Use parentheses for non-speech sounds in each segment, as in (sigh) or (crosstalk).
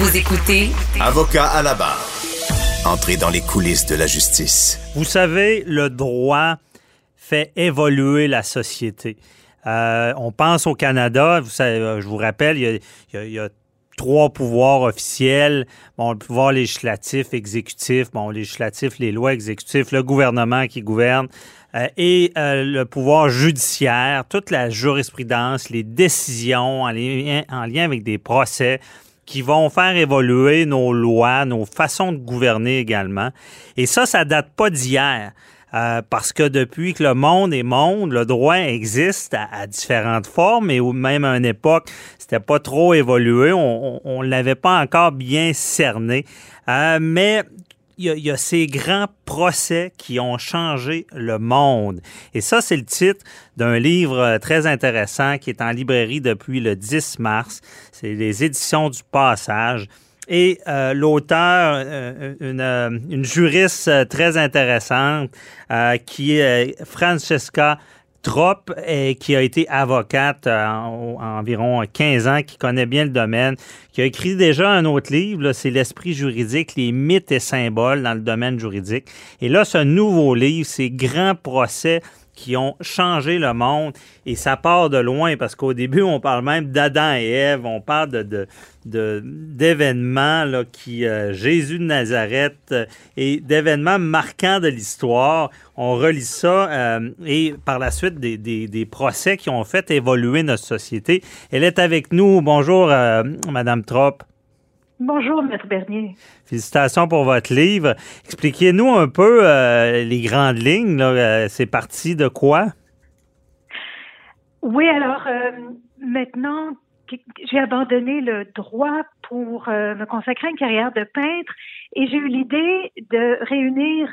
Vous écoutez Avocat à la barre. Entrez dans les coulisses de la justice. Vous savez, le droit fait évoluer la société. Euh, on pense au Canada, vous savez, euh, je vous rappelle, il y a, il y a- il y a trois pouvoirs officiels. Bon, le pouvoir législatif, exécutif, bon, législatif, les lois exécutives, le gouvernement qui gouverne, euh, et euh, le pouvoir judiciaire, toute la jurisprudence, les décisions en lien, en lien avec des procès qui vont faire évoluer nos lois, nos façons de gouverner également. Et ça, ça date pas d'hier. Euh, parce que depuis que le monde est monde, le droit existe à, différentes formes et même à une époque, c'était pas trop évolué, on, on l'avait pas encore bien cerné. Euh, mais il y, a, ces grands procès qui ont changé le monde. Et ça, c'est le titre d'un livre euh, très intéressant qui est en librairie depuis le 10 mars. C'est les éditions du Passage. Et euh, l'auteur, euh, une, juriste très intéressante, qui est Francesca Trop, et qui a été avocate euh, en, en environ 15 ans, qui connaît bien le domaine, qui a écrit déjà un autre livre, c'est L'esprit juridique, les mythes et symboles dans le domaine juridique. Et là, ce nouveau livre, c'est Grands procès qui ont changé le monde. Et ça part de loin parce qu'au début, on parle même d'Adam et Ève, on parle de, de, de- d'événements là, qui, euh, Jésus de Nazareth euh, et d'événements marquants de l'histoire. On relit ça euh, et par la suite des, des, des procès qui ont fait évoluer notre société. Elle est avec nous. Bonjour, Madame Trop. Bonjour, Maître Bernier. Félicitations pour votre livre. Expliquez-nous un peu euh, les grandes lignes. Euh, c'est parti de quoi? Oui, alors euh, maintenant, j'ai abandonné le droit pour me consacrer à une carrière de peintre et j'ai eu l'idée de réunir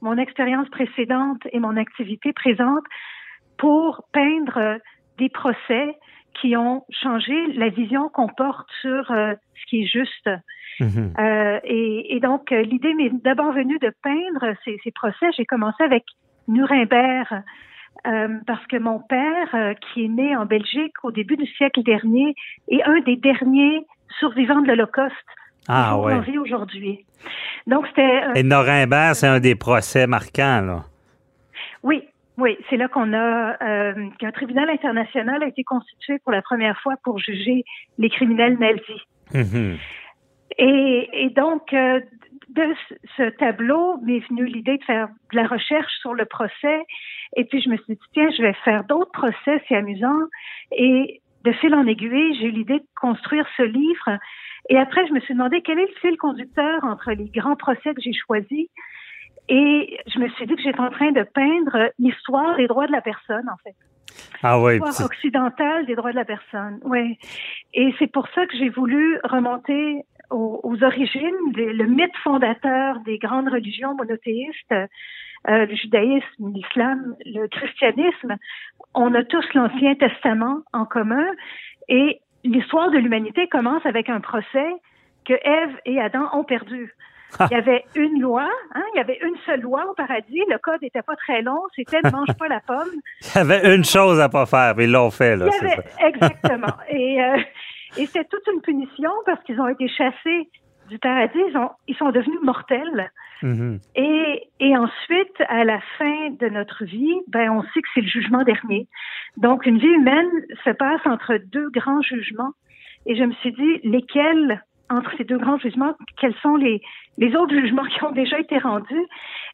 mon expérience précédente et mon activité présente pour peindre des procès qui ont changé la vision qu'on porte sur euh, ce qui est juste. Mhm. Euh, et, et donc, euh, l'idée m'est d'abord venue de peindre ces, ces procès. J'ai commencé avec Nuremberg euh, parce que mon père, euh, qui est né en Belgique au début du siècle dernier, est un des derniers survivants de l'Holocauste Ah ouais. en vie aujourd'hui. Donc, c'était... euh, Et Nuremberg, c'est un des procès marquants. Là. Oui, oui, c'est là qu'on a euh, qu'un tribunal international a été constitué pour la première fois pour juger les criminels nazis. Mhm. Et, et donc, euh, de ce- ce tableau m'est venue l'idée de faire de la recherche sur le procès. Et puis, je me suis dit, tiens, je vais faire d'autres procès, c'est amusant. Et de fil en aiguille, j'ai eu l'idée de construire ce livre. Et après, je me suis demandé quel est le fil conducteur entre les grands procès que j'ai choisis. Et je me suis dit que j'étais en train de peindre l'histoire des droits de la personne, en fait Ah oui. l'histoire occidentale des droits de la personne. Oui. Et c'est pour ça que j'ai voulu remonter aux, aux origines, le, le mythe fondateur des grandes religions monothéistes, euh, le judaïsme, l'islam, le christianisme. On a tous l'Ancien Testament en commun et l'histoire de l'humanité commence avec un procès que Ève et Adam ont perdu. Il y avait une loi, hein, il y avait une seule loi au paradis, le code n'était pas très long, c'était ne mange pas la pomme. (laughs) Il y avait une chose à pas faire, mais ils l'ont fait. Là, Il y avait- ça. exactement. (laughs) et euh, et c'était toute une punition parce qu'ils ont été chassés du paradis, ils, ont, ils sont devenus mortels. Mhm. Et, et ensuite, à la fin de notre vie, ben, on sait que c'est le jugement dernier. Donc, une vie humaine se passe entre deux grands jugements. Et je me suis dit, lesquels, entre ces deux grands jugements, quels sont les, les autres jugements qui ont déjà été rendus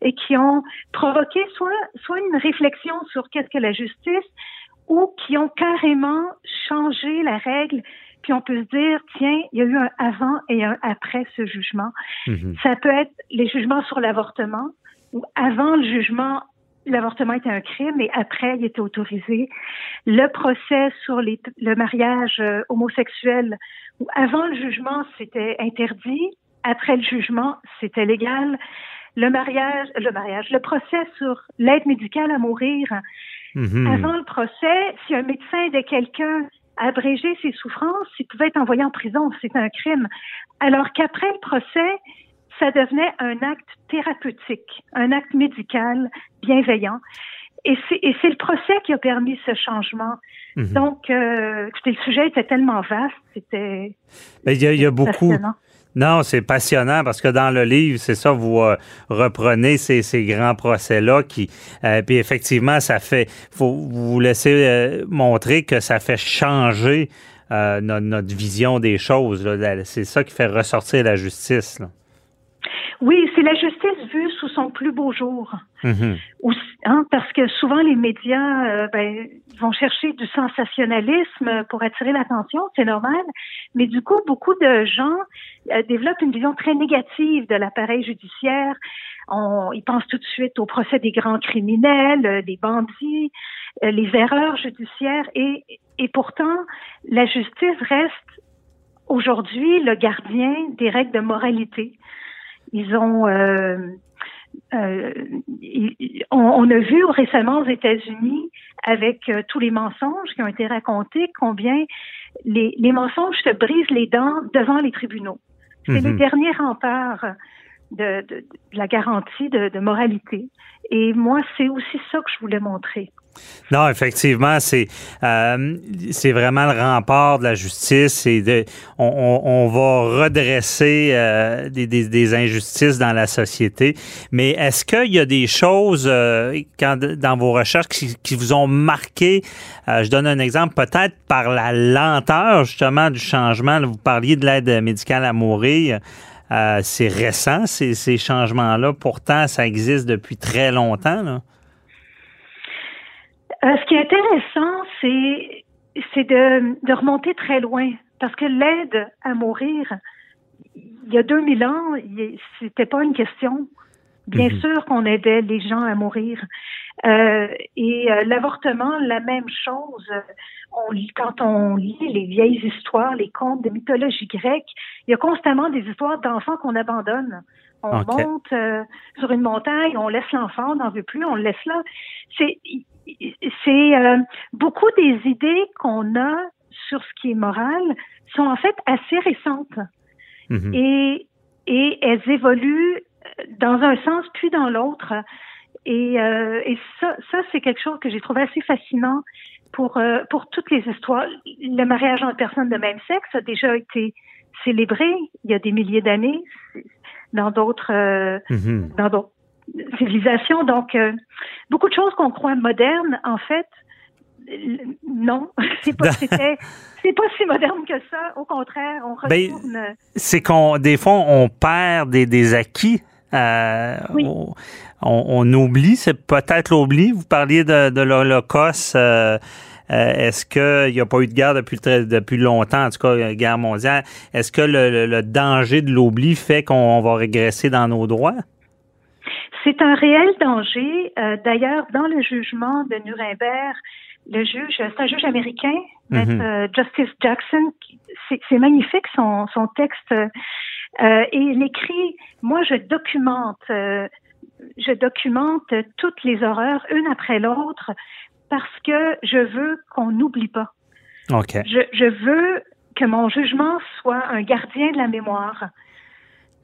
et qui ont provoqué soit, soit une réflexion sur qu'est-ce que la justice ou qui ont carrément changé la règle puis on peut se dire, tiens, il y a eu un avant et un après ce jugement. Mhm. Ça peut être les jugements sur l'avortement ou avant le jugement l'avortement était un crime et après, il était autorisé. Le procès sur les, le mariage euh, homosexuel, où avant le jugement, c'était interdit. Après le jugement, c'était légal. Le mariage, le mariage, le procès sur l'aide médicale à mourir. Mhm. Avant le procès, si un médecin aidait quelqu'un à abréger ses souffrances, il pouvait être envoyé en prison. C'est un crime. Alors qu'après le procès, ça devenait un acte thérapeutique, un acte médical bienveillant. Et c'est le procès qui a permis ce changement. Mhm. Donc, euh, écoutez, le sujet était tellement vaste, c'était. Mais il y a, il y a beaucoup. Non, c'est passionnant parce que dans le livre, c'est ça, vous euh, reprenez ces, ces grands procès-là qui, euh, puis effectivement, ça fait, faut vous laisser euh, montrer que ça fait changer notre, notre vision des choses. C'est ça qui fait ressortir la justice. Là. Oui, c'est la justice vue sous son plus beau jour. Mhm. Aussi, hein, parce que souvent les médias euh, ben, vont chercher du sensationnalisme pour attirer l'attention, c'est normal. Mais du coup, beaucoup de gens euh, développent une vision très négative de l'appareil judiciaire. On, ils pensent tout de suite au procès des grands criminels, euh, des bandits, les erreurs judiciaires. Et, et pourtant, la justice reste aujourd'hui le gardien des règles de moralité. Ils ont euh, euh, on, on a vu récemment aux États-Unis, avec euh, tous les mensonges qui ont été racontés, combien les, les mensonges se brisent les dents devant les tribunaux. C'est Mhm. le dernier rempart de, de- de la garantie de, de moralité. Et moi, c'est aussi ça que je voulais montrer. Non, effectivement, c'est euh, c'est vraiment le rempart de la justice. Et de, on, va redresser euh, des, injustices dans la société. Mais est-ce qu'il y a des choses euh, dans vos recherches qui, vous ont marqué? Je donne un exemple, peut-être par la lenteur justement du changement. Vous parliez de l'aide médicale à mourir. C'est récent, ces, changements-là. Pourtant, ça existe depuis très longtemps. Euh, ce qui est intéressant, c'est c'est de, de remonter très loin, parce que l'aide à mourir, il y a 2000 ans, c'était pas une question. Bien Mhm. sûr qu'on aidait les gens à mourir. Euh, et euh, l'avortement, la même chose. On quand on lit les vieilles histoires, les contes de mythologie grecque, il y a constamment des histoires d'enfants qu'on abandonne. On monte euh, sur une montagne, on laisse l'enfant, on n'en veut plus, on le laisse là. C'est c'est euh, beaucoup des idées qu'on a sur ce qui est moral sont en fait assez récentes Mhm. et, et elles évoluent dans un sens puis dans l'autre. Et, euh, et ça, ça c'est quelque chose que j'ai trouvé assez fascinant pour euh, pour toutes les histoires. Le mariage entre personnes de même sexe a déjà été célébré il y a des milliers d'années dans d'autres Mhm. dans d'autres civilisations. Donc, euh, beaucoup de choses qu'on croit modernes, en fait, non, (laughs) c'est pas, (laughs) c'était, c'est pas si moderne que ça. Au contraire, on Ben, retourne. c'est qu'on des fois on perd des, des acquis. Euh, Oui. on, on- oublie, c'est peut-être l'oubli. Vous parliez de, de l'Holocauste. euh, euh, Est-ce qu'il n'y a pas eu de guerre depuis, très- depuis longtemps, en tout cas, guerre mondiale? Est-ce que le, le- le danger de l'oubli fait qu'on va régresser dans nos droits? C'est un réel danger. Euh, d'ailleurs, dans le jugement de Nuremberg, le juge, c'est un juge américain, Mhm. euh, Justice Jackson. C'est, magnifique son, son texte. Euh, et il écrit, moi je documente, je documente toutes les horreurs une après l'autre parce que je veux qu'on n'oublie pas. OK. Je, je veux que mon jugement soit un gardien de la mémoire.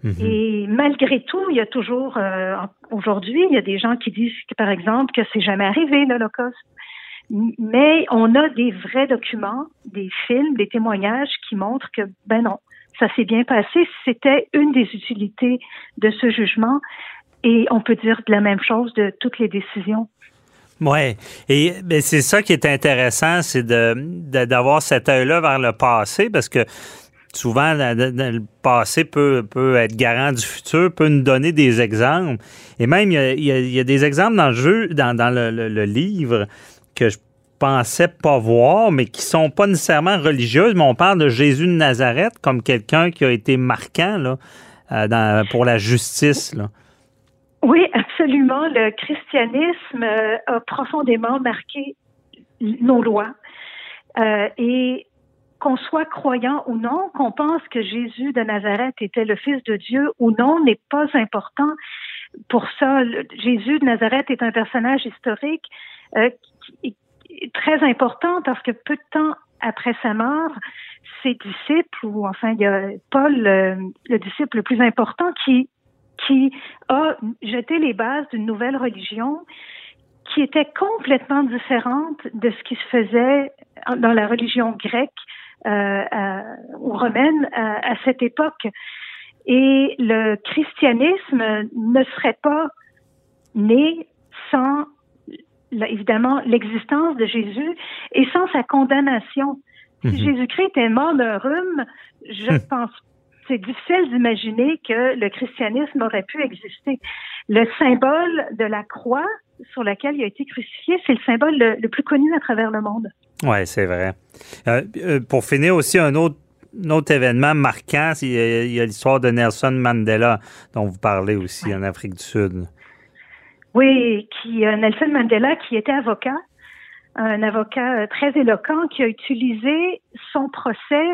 Mhm. Et malgré tout, il y a toujours, euh, aujourd'hui, il y a des gens qui disent, que, par exemple, que c'est jamais arrivé l'Holocauste. Mais on a des vrais documents, des films, des témoignages qui montrent que, ben non, ça s'est bien passé. C'était une des utilités de ce jugement. Et on peut dire de la même chose de toutes les décisions. Oui, et ben, c'est ça qui est intéressant, c'est de de- d'avoir cet œil-là vers le passé, parce que souvent, le passé peut, peut être garant du futur, peut nous donner des exemples. Et même, il y a, des exemples dans le jeu, dans, le, livre, que je pensais pas voir, mais qui sont pas nécessairement religieuses, mais on parle de Jésus de Nazareth comme quelqu'un qui a été marquant là, euh, pour la justice. Oui, absolument. Le christianisme euh, a profondément marqué nos lois. Euh, et qu'on soit croyant ou non, qu'on pense que Jésus de Nazareth était le Fils de Dieu ou non, n'est pas important. Pour ça, Jésus de Nazareth est un personnage historique euh, très important parce que peu de temps après sa mort, ses disciples, ou enfin, il y a Paul, le disciple le plus important, qui qui a jeté les bases d'une nouvelle religion qui était complètement différente de ce qui se faisait dans la religion grecque ou romaine à, cette époque. Et le christianisme ne serait pas né sans, évidemment, l'existence de Jésus et sans sa condamnation. Si mhm. Jésus-Christ était mort d'un rhume, je hmm. pense c'est difficile d'imaginer que le christianisme aurait pu exister. Le symbole de la croix sur laquelle il a été crucifié, c'est le symbole le, plus connu à travers le monde. Oui, c'est vrai. Euh, euh, pour finir aussi, un autre, autre événement marquant, il y a, l'histoire de Nelson Mandela, dont vous parlez aussi en Afrique du Sud. Oui, qui, euh, Nelson Mandela, qui était avocat, un avocat très éloquent, qui a utilisé son procès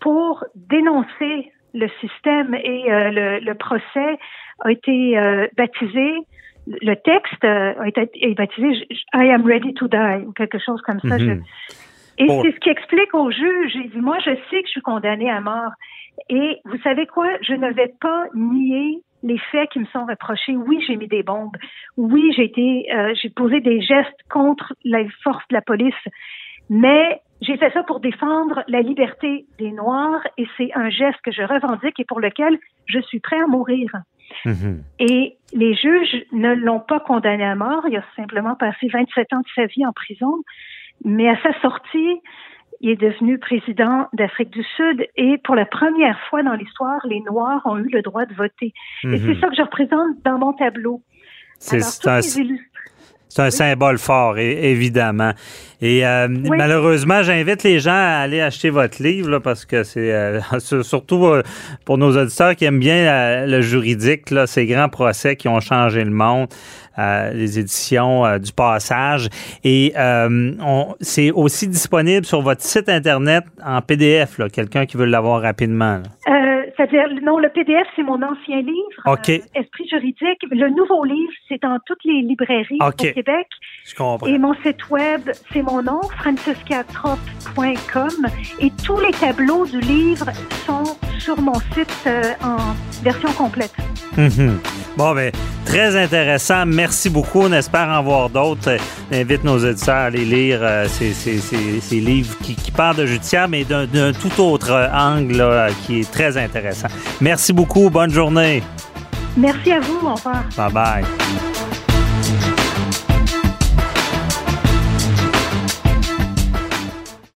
pour dénoncer le système et euh, le, procès a été euh, baptisé, le texte euh, été baptisé I am ready to die ou quelque chose comme ça. Mhm. et c'est ce qui explique au juge. Il dit, moi, je sais que je suis condamné à mort. Et vous savez quoi? Je ne vais pas nier les faits qui me sont reprochés. Oui, j'ai mis des bombes. Oui, j'ai été, j'ai posé des gestes contre les forces de la police. Mais j'ai fait ça pour défendre la liberté des Noirs et c'est un geste que je revendique et pour lequel je suis prêt à mourir. Mhm. Et les juges ne l'ont pas condamné à mort. Il a simplement passé 27 ans de sa vie en prison. Mais à sa sortie, il est devenu président d'Afrique du Sud et pour la première fois dans l'histoire, les Noirs ont eu le droit de voter. Et c'est mhm. ça que je représente dans mon tableau. C'est. C'est un symbole fort, évidemment. Et euh, malheureusement, j'invite les gens à aller acheter votre livre parce que c'est euh, (laughs) surtout euh, pour nos auditeurs qui aiment bien le juridique, là, ces grands procès qui ont changé le monde, les éditions du passage. Et c'est aussi disponible sur votre site Internet en PDF, quelqu'un qui veut l'avoir rapidement. C'est-à-dire, non, le PDF, c'est mon ancien livre. Euh, Esprit juridique. Le nouveau livre, c'est dans toutes les librairies au Québec. Je comprends. Et mon site web, c'est mon nom, franciscatrop.com. Et tous les tableaux du livre sont sur mon site euh, en version complète. Mhm. Bon, ben, très intéressant. Merci beaucoup. On espère en voir d'autres. J'invite nos éditeurs à aller lire euh, ces, livres qui, parlent de judiciaire, mais d'un tout autre angle qui est très intéressant. Merci beaucoup. Bonne journée. Merci à vous. Au revoir. Bye bye.